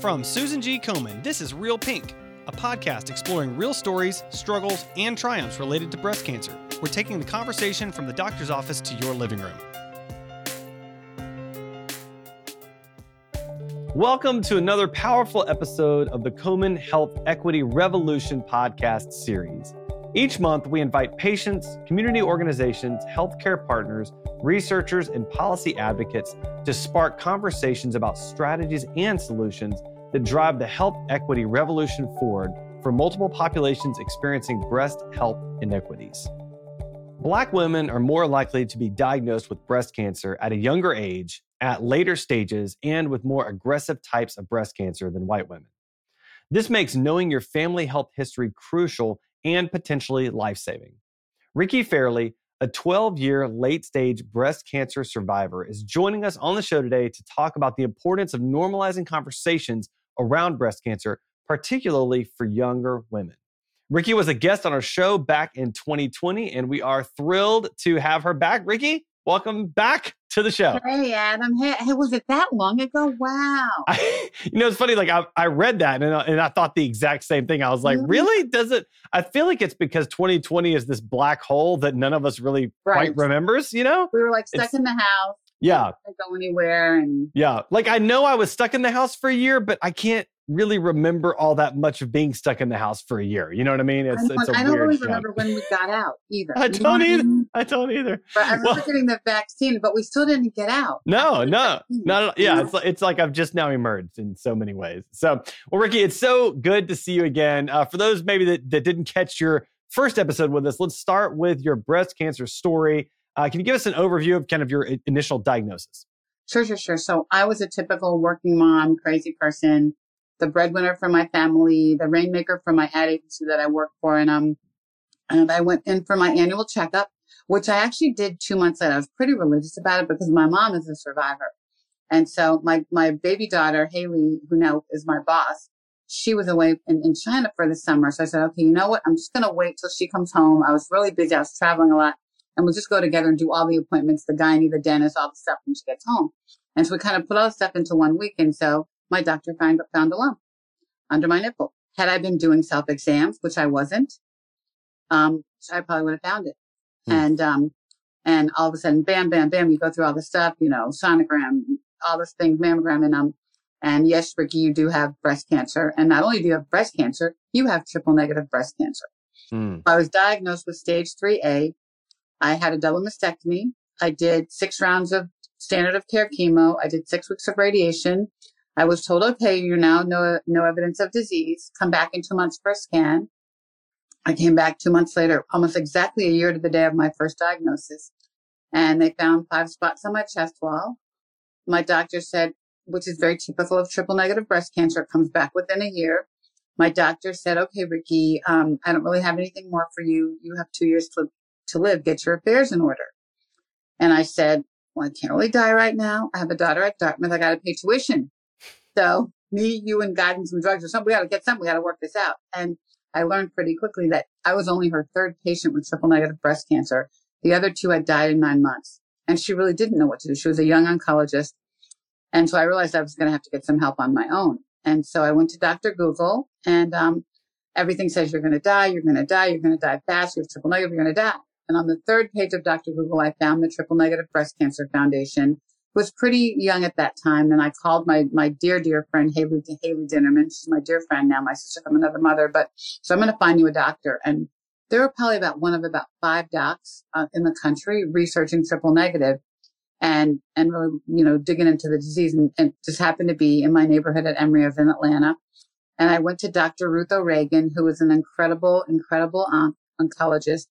From Susan G. Komen, this is Real Pink, a podcast exploring real stories, struggles, and triumphs related to breast cancer. We're taking the conversation from the doctor's office to your living room. Welcome to another powerful episode of the Komen Health Equity Revolution podcast series. Each month, we invite patients, community organizations, healthcare partners, researchers, and policy advocates to spark conversations about strategies and solutions that drive the health equity revolution forward for multiple populations experiencing breast health inequities. Black women are more likely to be diagnosed with breast cancer at a younger age, at later stages, and with more aggressive types of breast cancer than white women. This makes knowing your family health history crucial and potentially life saving. Ricki Fairley, a 12 year late stage breast cancer survivor, is joining us on the show today to talk about the importance of normalizing conversations around breast cancer, particularly for younger women. Ricki was a guest on our show back in 2020, and we are thrilled to have her back. Ricki, welcome back to the show. Hey, Adam. Hey, hey was it that long ago? Wow. I, you know, it's funny. Like I, I read that and I, and I thought the exact same thing. I was like, Mhm. really? Does it? I feel like it's because 2020 is this black hole that none of us really Right. quite remembers. You know? We were like stuck It's- in the house, Yeah, go anywhere, and yeah. Like I know I was stuck in the house for a year, but I can't really remember all that much of being stuck in the house for a year. You know what I mean? It's I, it's a I don't really remember when we got out either. I You don't either. mean? I don't either. But I remember Well- getting the vaccine, but we still didn't get out. No, no, not at all. Yeah, it's like, it's like I've just now emerged in so many ways. So, well, Ricki, it's so good to see you again. Uh, for those maybe that, that didn't catch your first episode with us, let's start with your breast cancer story. Uh, can you give us an overview of kind of your initial diagnosis? Sure, sure, sure. So I was a typical working mom, crazy person, the breadwinner for my family, the rainmaker for my ad agency that I work for, and um, and I went in for my annual checkup, which I actually did two months later. I was pretty religious about it because my mom is a survivor, and so my my baby daughter Haley, who now is my boss, she was away in, in China for the summer. So I said, okay, you know what? I'm just gonna wait till she comes home. I was really busy. I was traveling a lot. And we'll just go together and do all the appointments, the gynae, the dentist, all the stuff when she gets home. And so we kind of put all the stuff into one week. And so my doctor found, found a lump under my nipple. Had I been doing self exams, which I wasn't, um, I probably would have found it. Hmm. And, um, and all of a sudden, bam, bam, bam, you go through all the stuff, you know, sonogram, all this things, mammogram, and, um, and yes, Ricki, you do have breast cancer. And not only do you have breast cancer, you have triple negative breast cancer. Hmm. I was diagnosed with stage 3A. I had a double mastectomy. I did six rounds of standard of care chemo. I did six weeks of radiation. I was told, okay, you're now no, no evidence of disease. Come back in two months for a scan. I came back two months later, almost exactly a year to the day of my first diagnosis. And they found five spots on my chest wall. My doctor said, which is very typical of triple negative breast cancer, comes back within a year my doctor said, okay, Ricki, um, I don't really have anything more for you. You have two years to, to live. Get your affairs in order. And I said, well, I can't really die right now. I have a daughter at Dartmouth. I got to pay tuition. So me, you, and God and some drugs or something. We got to get something. We got to work this out. And I learned pretty quickly that I was only her third patient with triple negative breast cancer. The other two had died in nine months. And she really didn't know what to do. She was a young oncologist. And so I realized I was going to have to get some help on my own. And so I went to Dr. Google and um, everything says you're going to die, you're going to die, you're going to die fast, you have triple negative, you're going to die. And on the third page of Dr. Google, I found the Triple Negative Breast Cancer Foundation. Was pretty young at that time, and I called my my dear dear friend Haley Haley Dinerman. She's my dear friend now, my sister from another mother. But so I'm going to find you a doctor. And there were probably about one of about five docs uh, in the country researching triple negative and and really you know digging into the disease and, and just happened to be in my neighborhood at Emory of in Atlanta. And I went to Dr. Ruth O'Regan, who was an incredible, incredible oncologist.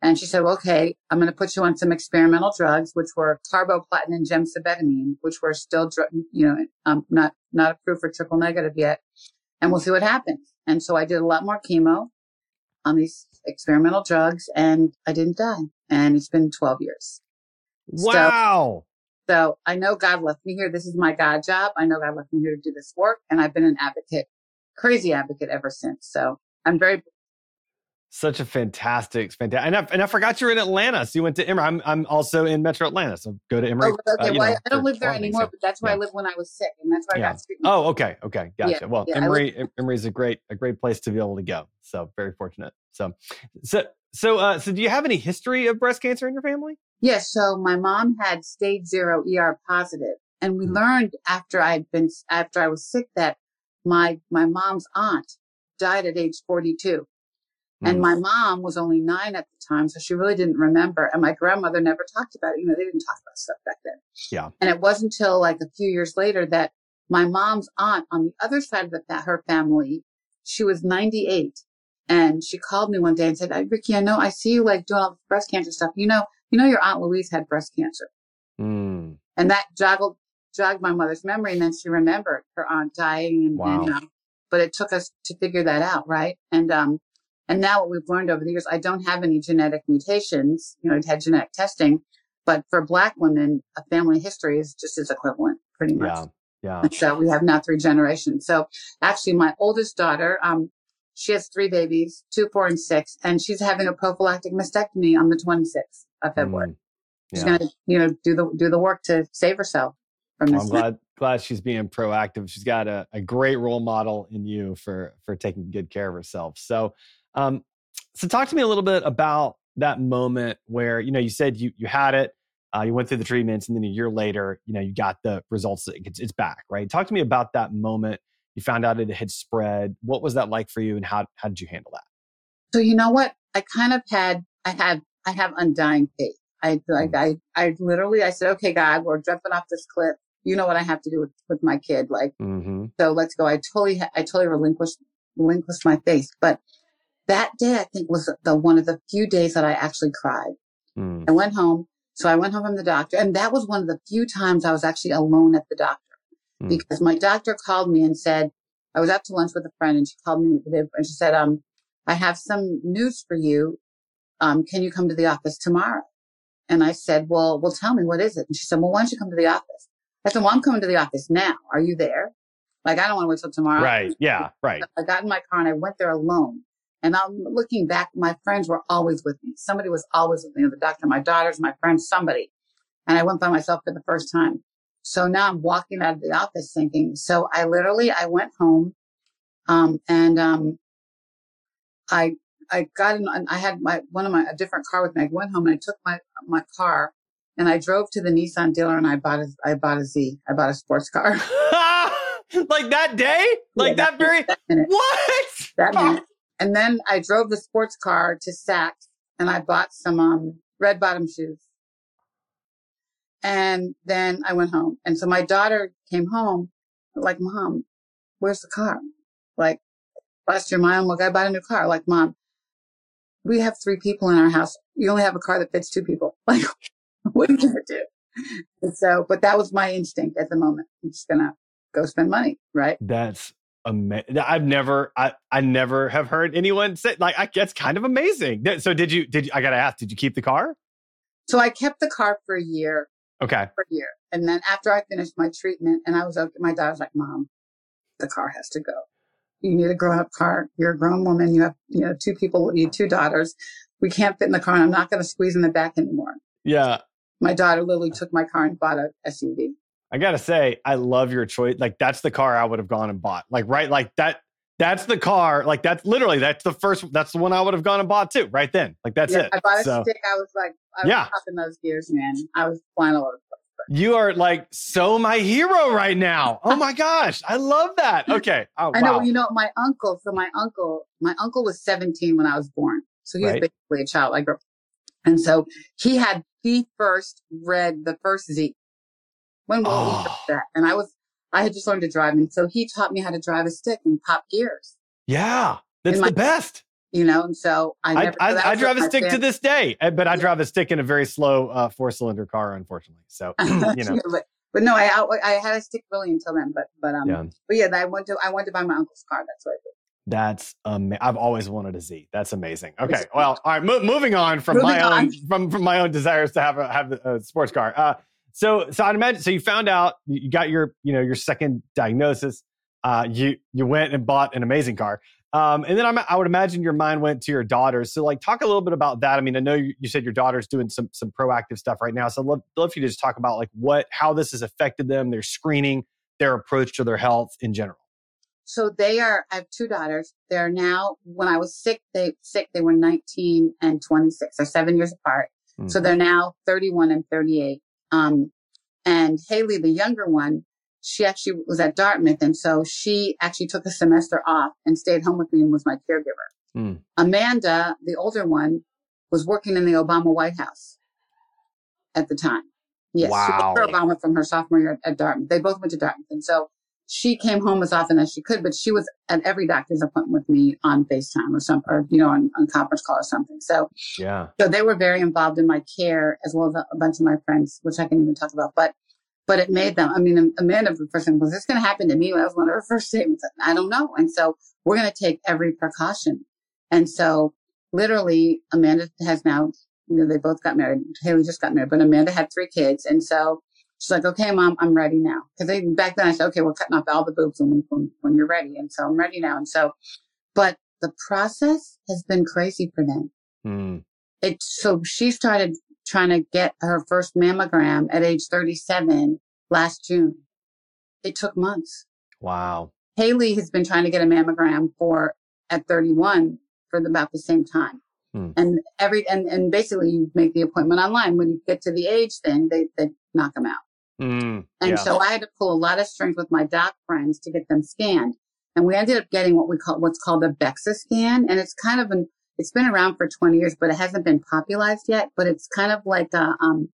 And she said, well, okay, I'm going to put you on some experimental drugs, which were carboplatin and gemcitabine, which were still, you know, um, not, not approved for triple negative yet. And we'll see what happens. And so I did a lot more chemo on these experimental drugs and I didn't die. And it's been 12 years. Wow. So I know God left me here. This is my God job. I know God left me here to do this work. And I've been an advocate, crazy advocate ever since. So I'm very Such a fantastic, fantastic, and I, and I forgot you're in Atlanta. So you went to Emory. I'm I'm also in Metro Atlanta, so go to Emory. Oh, okay. Uh, well, know, I don't live there anymore, so, but that's where yeah. I lived when I was sick, and that's why yeah. I got treatment. Oh, okay, okay, gotcha. Yeah, well, Emory Emory is a great a great place to be able to go. So very fortunate. So so so uh, so do you have any history of breast cancer in your family? Yes. So my mom had stage zero ER positive, and we mm-hmm. learned after I'd been after I was sick that my my mom's aunt died at age 42 and my mom was only nine at the time, so she really didn't remember. And my grandmother never talked about it. You know, they didn't talk about stuff back then. Yeah. And it wasn't until like a few years later that my mom's aunt on the other side of the, her family, she was 98. And she called me one day and said, Ricki, I know I see you like doing all this breast cancer stuff. You know, you know, your aunt Louise had breast cancer. Mm. And that joggled, jogged my mother's memory. And then she remembered her aunt dying. And, wow. and um, but it took us to figure that out. Right. And, um, and now what we've learned over the years, I don't have any genetic mutations. You know, I've had genetic testing, but for black women, a family history is just as equivalent, pretty much. Yeah. Yeah. So we have now three generations. So actually my oldest daughter, um, she has three babies, two, four, and six, and she's having a prophylactic mastectomy on the 26th of February. Mm. Yeah. She's going to, you know, do the, do the work to save herself from this. I'm glad, glad she's being proactive. She's got a, a great role model in you for, for taking good care of herself. So, um, so talk to me a little bit about that moment where you know you said you you had it, uh, you went through the treatments, and then a year later, you know, you got the results. It's, it's back, right? Talk to me about that moment. You found out it had spread. What was that like for you, and how how did you handle that? So you know what, I kind of had I had I have undying faith. I like mm-hmm. I I literally I said, okay, God, we're jumping off this cliff. You know what I have to do with, with my kid, like mm-hmm. so. Let's go. I totally I totally relinquished relinquished my faith, but that day, I think was the one of the few days that I actually cried. Mm. I went home. So I went home from the doctor and that was one of the few times I was actually alone at the doctor mm. because my doctor called me and said, I was out to lunch with a friend and she called me and she said, um, I have some news for you. Um, can you come to the office tomorrow? And I said, well, well, tell me, what is it? And she said, well, why don't you come to the office? I said, well, I'm coming to the office now. Are you there? Like, I don't want to wait till tomorrow. Right. Yeah. Right. I got in my car and I went there alone. And I'm looking back, my friends were always with me. Somebody was always with me, the doctor, my daughters, my friends, somebody. And I went by myself for the first time. So now I'm walking out of the office thinking, so I literally, I went home, um, and, um, I, I got in, I had my, one of my, a different car with me. I went home and I took my, my car and I drove to the Nissan dealer and I bought a, I bought a Z. I bought a sports car. like that day? Like yeah, that, that very, that what? That minute. And then I drove the sports car to Saks and I bought some um, red bottom shoes. And then I went home. And so my daughter came home like, mom, where's the car? Like last year, my own look, I bought a new car. Like, mom, we have three people in our house. You only have a car that fits two people. Like, what are you going to do? And so, but that was my instinct at the moment. I'm just going to go spend money. Right. That's ama- I've never, I, I never have heard anyone say like, I, that's kind of amazing. So did you, did you, I got to ask, did you keep the car? So I kept the car for a year. Okay. For a year. And then after I finished my treatment and I was okay, my dad was like, mom, the car has to go. You need a grown up car. You're a grown woman. You have, you know, two people, you two daughters. We can't fit in the car and I'm not going to squeeze in the back anymore. Yeah. My daughter literally took my car and bought a SUV. I gotta say, I love your choice. Like that's the car I would have gone and bought. Like right, like that. That's the car. Like that's literally that's the first. That's the one I would have gone and bought too. Right then, like that's yeah, it. I bought a so, stick. I was like, I was yeah. popping those gears, man. I was flying all over the. You are like so my hero right now. Oh my gosh, I love that. Okay, oh, I know. You know, my uncle. So my uncle, my uncle was 17 when I was born. So he was right. basically a child. I grew up, and so he had he first read the first Z when will oh. we that? And I was, I had just learned to drive. And so he taught me how to drive a stick and pop gears. Yeah. That's my, the best. You know, and so I never, I, I, I drive a stick to this day, eh, but I yeah. drive a stick in a very slow uh, four cylinder car, unfortunately. So, you know. but, but no, I, I had a stick really until then, but, but, um, yeah. but yeah, I went to, I went to buy my uncle's car. That's what I did. That's um, I've always wanted a Z. That's amazing. Okay, well, all right. Mo- moving on from moving my on. own from, from my own desires to have a have a sports car. Uh, so, so I'd imagine. So you found out you got your, you know, your second diagnosis. Uh, you you went and bought an amazing car. Um, and then I'm, i would imagine your mind went to your daughters. So, like, talk a little bit about that. I mean, I know you, you said your daughter's doing some some proactive stuff right now. So, I'd love, love for you to just talk about like what how this has affected them, their screening, their approach to their health in general. So they are. I have two daughters. They're now. When I was sick, they sick. They were 19 and 26. They're seven years apart. Mm. So they're now 31 and 38. Um, and Haley, the younger one, she actually was at Dartmouth. And so she actually took a semester off and stayed home with me and was my caregiver. Mm. Amanda, the older one, was working in the Obama White House at the time. Yes, wow. she Obama from her sophomore year at, at Dartmouth. They both went to Dartmouth. And so she came home as often as she could, but she was at every doctor's appointment with me on FaceTime or something, or, you know, on, on conference call or something. So, yeah. So they were very involved in my care as well as a bunch of my friends, which I can even talk about. But but it made them, I mean, Amanda, the first thing was this going to happen to me? That was one of her first statements. I don't know. And so we're going to take every precaution. And so literally Amanda has now, you know, they both got married. Haley just got married, but Amanda had three kids. And so she's like, okay, mom, I'm ready now. Cause back then I said, okay, we're cutting off all the boobs when, when, when you're ready. And so I'm ready now. And so, but the process has been crazy for them. Mm. It, so she started trying to get her first mammogram at age 37 last June. It took months. Wow. Haley has been trying to get a mammogram for at 31 for about the same time. Hmm. And every and, and basically you make the appointment online. When you get to the age thing, they, they knock them out. Mm, and yeah. so I had to pull a lot of strings with my doc friends to get them scanned. And we ended up getting what we call what's called a BEXA scan. And it's kind of an it's been around for 20 years, but it hasn't been popularized yet. But it's kind of like a, um,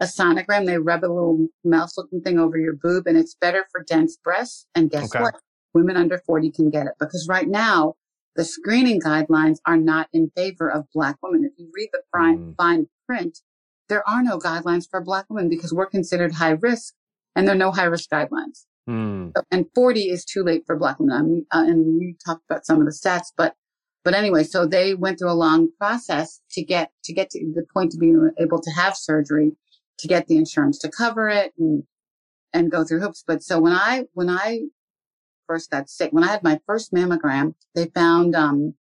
a sonogram. They rub a little mouse looking thing over your boob and it's better for dense breasts. And guess okay. what? Women under 40 can get it because right now the screening guidelines are not in favor of black women. If you read the fine, mm. fine print, there are no guidelines for black women because we're considered high risk and there are no high risk guidelines. Mm. And 40 is too late for black women. I mean, uh, and we talked about some of the stats, but but anyway, so they went through a long process to get to get to the point to being able to have surgery, to get the insurance to cover it and and go through hoops. But so when I when I first got sick, when I had my first mammogram, they found um,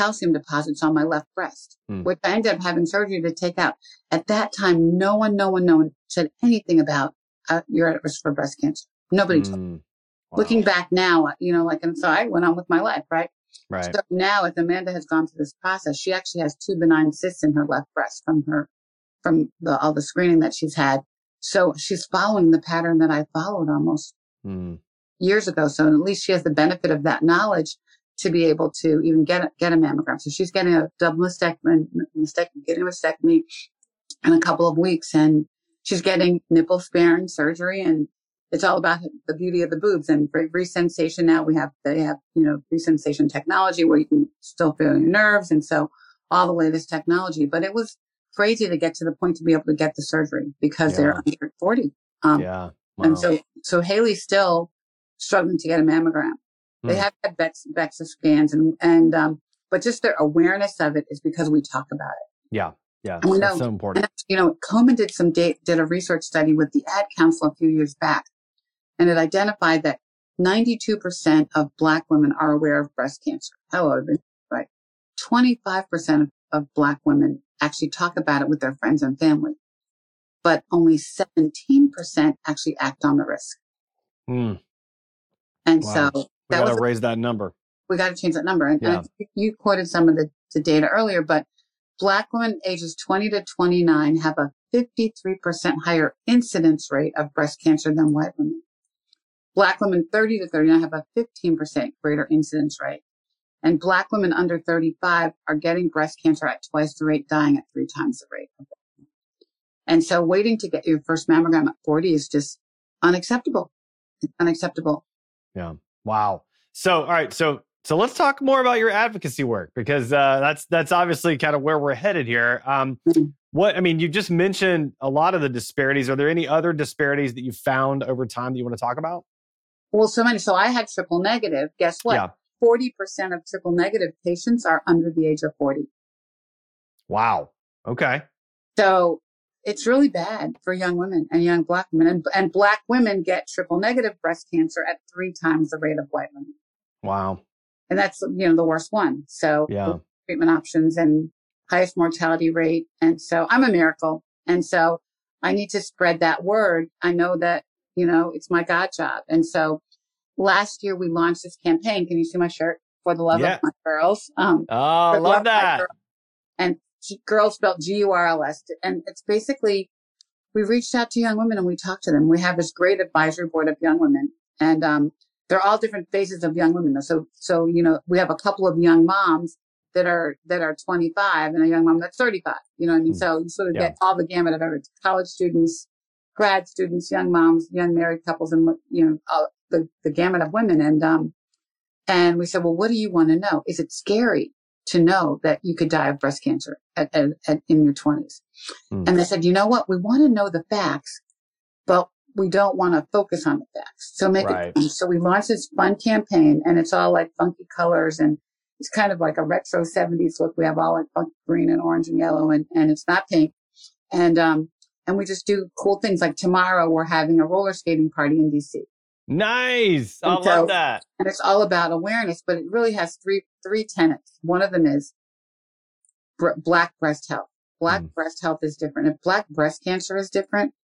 calcium deposits on my left breast, mm. which I ended up having surgery to take out. At that time, no one, no one, no one said anything about uh, you're at risk for breast cancer. Nobody told me. Wow. Looking back now, you know, like, and so I went on with my life, right? Right. So now, as Amanda has gone through this process, she actually has two benign cysts in her left breast from her, from the, all the screening that she's had. So she's following the pattern that I followed almost mm. years ago. So at least she has the benefit of that knowledge to be able to even get a, get a mammogram. So she's getting a double mastectomy, mastectomy getting a mastectomy in a couple of weeks, and she's getting nipple sparing surgery and it's all about the beauty of the boobs and resensation now we have they have you know resensation technology where you can still feel your nerves and so all the latest technology but it was crazy to get to the point to be able to get the surgery because yeah. they're under 40 um, yeah wow. and so so haley's still struggling to get a mammogram they hmm. have had BEXA scans and and um but just their awareness of it is because we talk about it yeah yeah, and we know, so important. And, you know, Komen did some did a research study with the Ad Council a few years back, and it identified that 92% of Black women are aware of breast cancer. However, right, 25% of, of Black women actually talk about it with their friends and family, but only 17% actually act on the risk. Mm. And wow. so we got to raise that number. We got to change that number. And, yeah. and you quoted some of the, the data earlier, but Black women ages 20 to 29 have a 53% higher incidence rate of breast cancer than white women. Black women 30 to 39 have a 15% greater incidence rate. And Black women under 35 are getting breast cancer at twice the rate, dying at three times the rate. And so waiting to get your first mammogram at 40 is just unacceptable. It's unacceptable. Yeah. Wow. So, all right. So, so let's talk more about your advocacy work because uh, that's that's obviously kind of where we're headed here. Um, mm-hmm. What I mean, you just mentioned a lot of the disparities. Are there any other disparities that you found over time that you want to talk about? Well, so many. So I had triple negative. Guess what? Yeah. 40% of triple negative patients are under the age of 40. Wow. Okay. So it's really bad for young women and young black women. And, and black women get triple negative breast cancer at three times the rate of white women. Wow. and that's you know the worst one. So yeah. treatment options and highest mortality rate. And so I'm a miracle. And so I need to spread that word. I know that, you know, it's my God job. And so last year we launched this campaign. Can you see my shirt? For the love yeah. of my girls. Um, oh, love that. And girls spelled G U R L S. And it's basically, we reached out to young women and we talked to them. We have this great advisory board of young women. And um, they're all different phases of young women. So, so, you know, we have a couple of young moms that are that are 25 and a young mom that's 35. You know what I mean? Mm. So you sort of yeah. get all the gamut of everything: college students, grad students, young moms, young married couples, and you know all, the the gamut of women. And um, and we said, well, what do you want to know? Is it scary to know that you could die of breast cancer at, at, at in your 20s? Mm. And they said, you know what? We want to know the facts, but we don't want to focus on the facts. So make right. it. So we launched this fun campaign, and it's all like funky colors and it's kind of like a retro 70s look. We have all like green and orange and yellow and, and it's not pink. And, um, and we just do cool things like tomorrow we're having a roller skating party in DC. Nice. I and love that. And it's all about awareness, but it really has three, three tenets. One of them is br- black breast health. Black mm. breast health is different. If black breast cancer is different,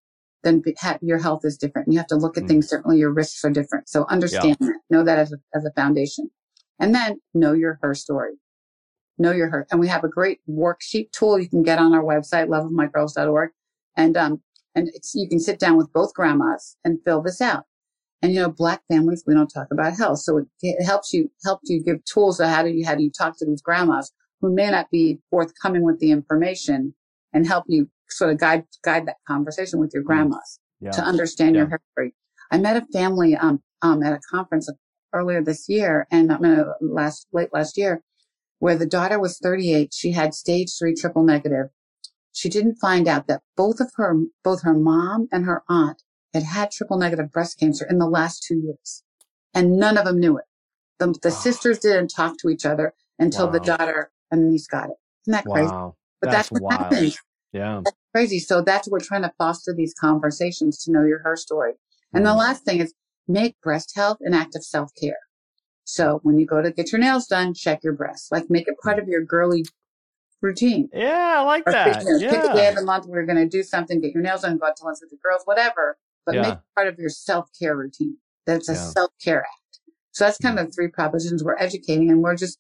then your health is different. You have to look at mm. things certainly. Your risks are different. So understand yeah. that. Know that as a, as a foundation. And then know your her story. Know your her. And we have a great worksheet tool you can get on our website, loveofmygirls.org. And, um, and it's, you can sit down with both grandmas and fill this out. And, you know, black families, we don't talk about health. So it, it helps you, help you give tools of how do you, how do you talk to these grandmas who may not be forthcoming with the information and help you sort of guide, guide that conversation with your grandmas yeah. to understand yeah. your history. I met a family, um, um, at a conference earlier this year and I mean, last, late last year where the daughter was 38. She had stage three triple negative. She didn't find out that both of her, both her mom and her aunt had had triple negative breast cancer in the last two years and none of them knew it. The, the sisters didn't talk to each other until wow. the daughter and niece got it. Isn't that crazy? Wow. But that's, that's what happens. Yeah. That's crazy. So that's what we're trying to foster these conversations to know your her story. And mm. the last thing is make breast health an act of self care. So when you go to get your nails done, check your breasts. Like make it part of your girly routine. Yeah, I like or that. Pick, yeah. pick a day of the month we're going to do something, get your nails done, go out to lunch with the girls, whatever. But yeah. make it part of your self care routine. That's a yeah. self care act. So that's kind of the three propositions we're educating, and we're just.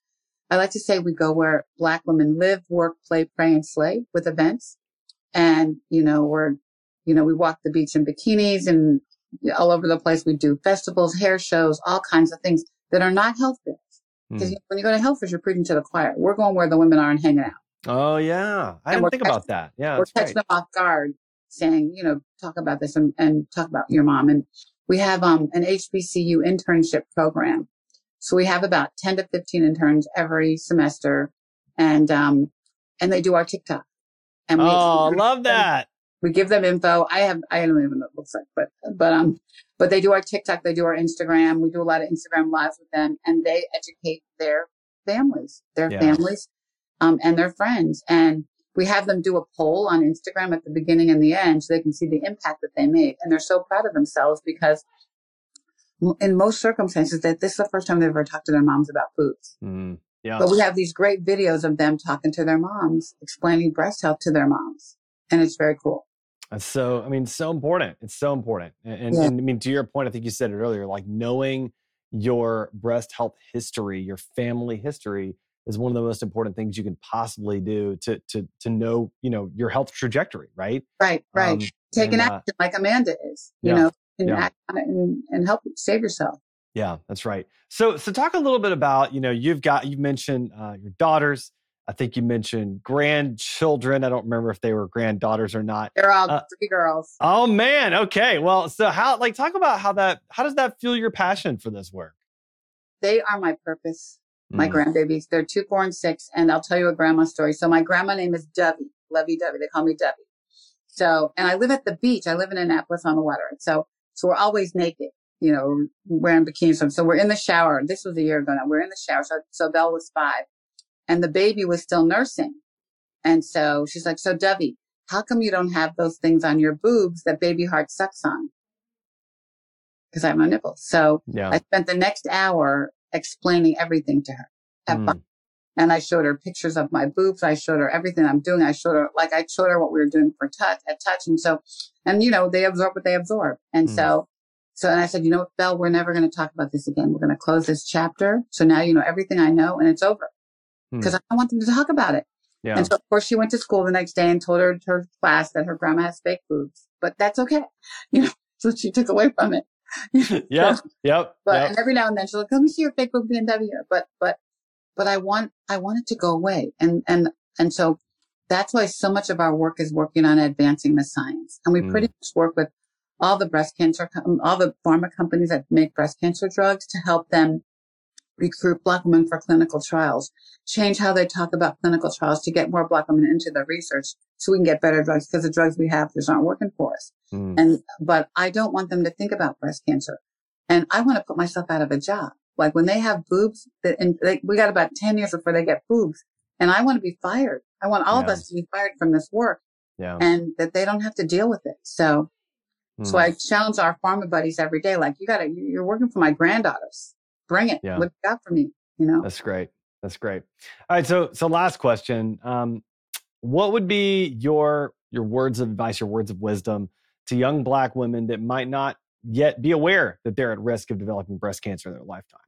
I like to say we go where Black women live, work, play, pray, and slay with events, and you know we're, you know, we walk the beach in bikinis and all over the place. We do festivals, hair shows, all kinds of things that are not health fairs. Because mm. when you go to health fairs, you're preaching to the choir. We're going where the women are and hanging out. Oh yeah, I and didn't think about that. Yeah, we're catching them off guard, saying, you know, talk about this and, and talk about your mom. And we have um, an HBCU internship program. So we have about 10 to 15 interns every semester and, um, and they do our TikTok. And we, oh, love that. We give them info. I have, I don't even know what it looks like, but, but, um, but they do our TikTok, they do our Instagram. We do a lot of Instagram lives with them and they educate their families, their yeah. families, um, and their friends. And we have them do a poll on Instagram at the beginning and the end so they can see the impact that they made. And they're so proud of themselves because in most circumstances that this is the first time they've ever talked to their moms about foods. Mm, yeah. But we have these great videos of them talking to their moms, explaining breast health to their moms. And it's very cool. So, I mean, so important. It's so important. And, yeah. and, I mean, to your point, I think you said it earlier, like knowing your breast health history, your family history is one of the most important things you can possibly do to, to, to know, you know, your health trajectory, right? Right, right. Um, Take and, an uh, action uh, like Amanda is, you yeah, know, and yeah. act on it and, and help save yourself. Yeah, that's right. So, so talk a little bit about, you know, you've got, you mentioned uh, your daughters, I think you mentioned grandchildren. I don't remember if they were granddaughters or not. They're all uh, three girls. Oh man. Okay. Well, so how like talk about how that how does that fuel your passion for this work? They are my purpose. My mm. grandbabies. They're two, four, and six. And I'll tell you a grandma story. So my grandma name is Debbie. Levy Debbie. They call me Debbie. So and I live at the beach. I live in Annapolis on the water. So so we're always naked. You know, wearing bikinis. So we're in the shower. This was a year ago now. We're in the shower. So so Belle was five and the baby was still nursing. And so she's like, so Debbie, how come you don't have those things on your boobs that baby heart sucks on? Because I have my nipples. So yeah. I spent the next hour explaining everything to her. At Mm. and I showed her pictures of my boobs. I showed her everything I'm doing. I showed her, like, I showed her what we were doing for touch, at touch. And so, and you know, they absorb what they absorb. And Mm. so, so, and I said, you know what, Belle, we're never going to talk about this again. We're going to close this chapter. So now you know everything I know and it's over Hmm. because I don't want them to talk about it. Yeah. And so, of course, she went to school the next day and told her, her class that her grandma has fake boobs, but that's okay. You know, so she took away from it. yep. Yep. But yep. every now and then she'll like, let me see your fake book BMW. But but but I want I want it to go away. And and and so that's why so much of our work is working on advancing the science. And we Mm. pretty much work with all the breast cancer all the pharma companies that make breast cancer drugs to help them recruit black women for clinical trials, change how they talk about clinical trials to get more black women into the research so we can get better drugs because the drugs we have just aren't working for us. Mm. And, but I don't want them to think about breast cancer. And I want to put myself out of a job. Like when they have boobs that, and they, we got about 10 years before they get boobs and I want to be fired. I want all of us to be fired from this work yeah. and that they don't have to deal with it. So, so Mm. I challenge our pharma buddies every day. Like you gotta, you're working for my granddaughters. Bring it. Yeah. What you got for me? You know? That's great. That's great. All right. So, so last question. Um, what would be your your words of advice, your words of wisdom to young Black women that might not yet be aware that they're at risk of developing breast cancer in their lifetime?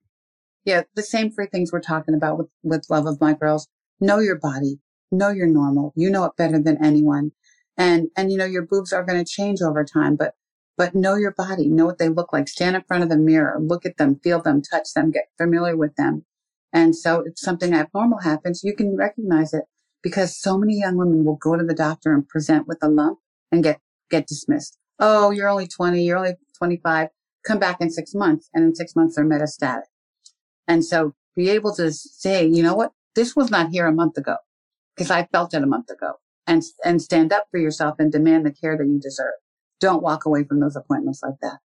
Yeah, the same three things we're talking about with, with Love of My Girls. Know your body. Know you're normal. You know it better than anyone. And, and you know, your boobs are going to change over time, but, but know your body. Know what they look like. Stand in front of the mirror. Look at them, feel them, touch them, get familiar with them. And so if something abnormal happens, you can recognize it because so many young women will go to the doctor and present with a lump and get, get dismissed. Oh, you're only 20. You're only 25. Come back in six months. And in six months, they're metastatic. And so be able to say, you know what? This was not here a month ago because I felt it a month ago and, and stand up for yourself and demand the care that you deserve. Don't walk away from those appointments like that.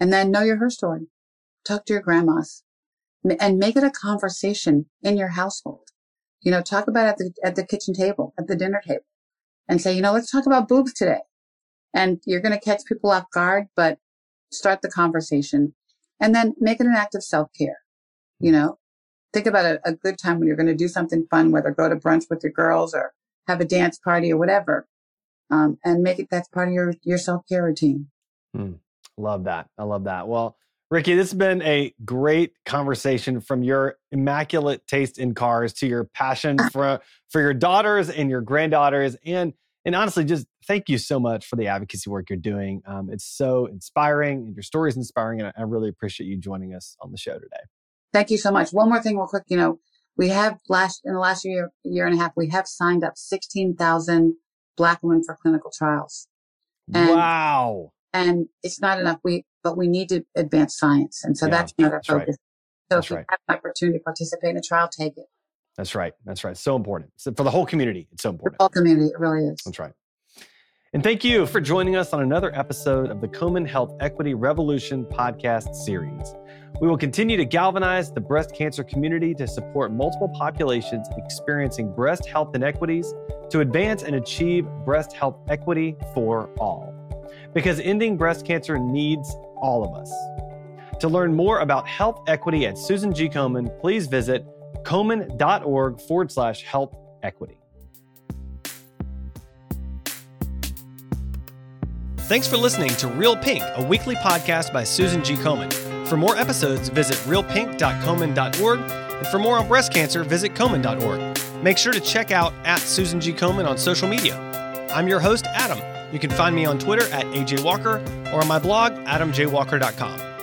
And then know your her story. Talk to your grandmas and make it a conversation in your household. You know, talk about at the, at the kitchen table, at the dinner table and say, you know, let's talk about boobs today. And you're going to catch people off guard, but start the conversation and then make it an act of self care. You know, think about a, a good time when you're going to do something fun, whether go to brunch with your girls or have a dance party or whatever. Um, and make it that's part of your, your self care routine. Love that. I love that. Well, Ricki, this has been a great conversation from your immaculate taste in cars to your passion for for your daughters and your granddaughters, and and honestly, just thank you so much for the advocacy work you're doing. Um, it's so inspiring, and your story is inspiring, and I, I really appreciate you joining us on the show today. Thank you so much. One more thing real quick. You know, we have last, in the last year, year and a half, we have signed up 16,000 black women for clinical trials. And- wow. And it's not enough. We, but we need to advance science. And so Yeah, that's another that's right. focus. So That's if you right. have an opportunity to participate in a trial, take it. That's right. That's right. So important. So for the whole community, it's so important. For the whole community, it really is. That's right. And thank you for joining us on another episode of the Komen Health Equity Revolution podcast series. We will continue to galvanize the breast cancer community to support multiple populations experiencing breast health inequities to advance and achieve breast health equity for all. Because ending breast cancer needs all of us. To learn more about health equity at Susan G. Komen, please visit komen.org forward slash health equity. Thanks for listening to Real Pink, a weekly podcast by Susan G. Komen. For more episodes, visit realpink.komen.org, and for more on breast cancer, visit komen.org. Make sure to check out at Susan G. Komen on social media. I'm your host, Adam. You can find me on Twitter at AJ Walker or on my blog, adamjwalker.com.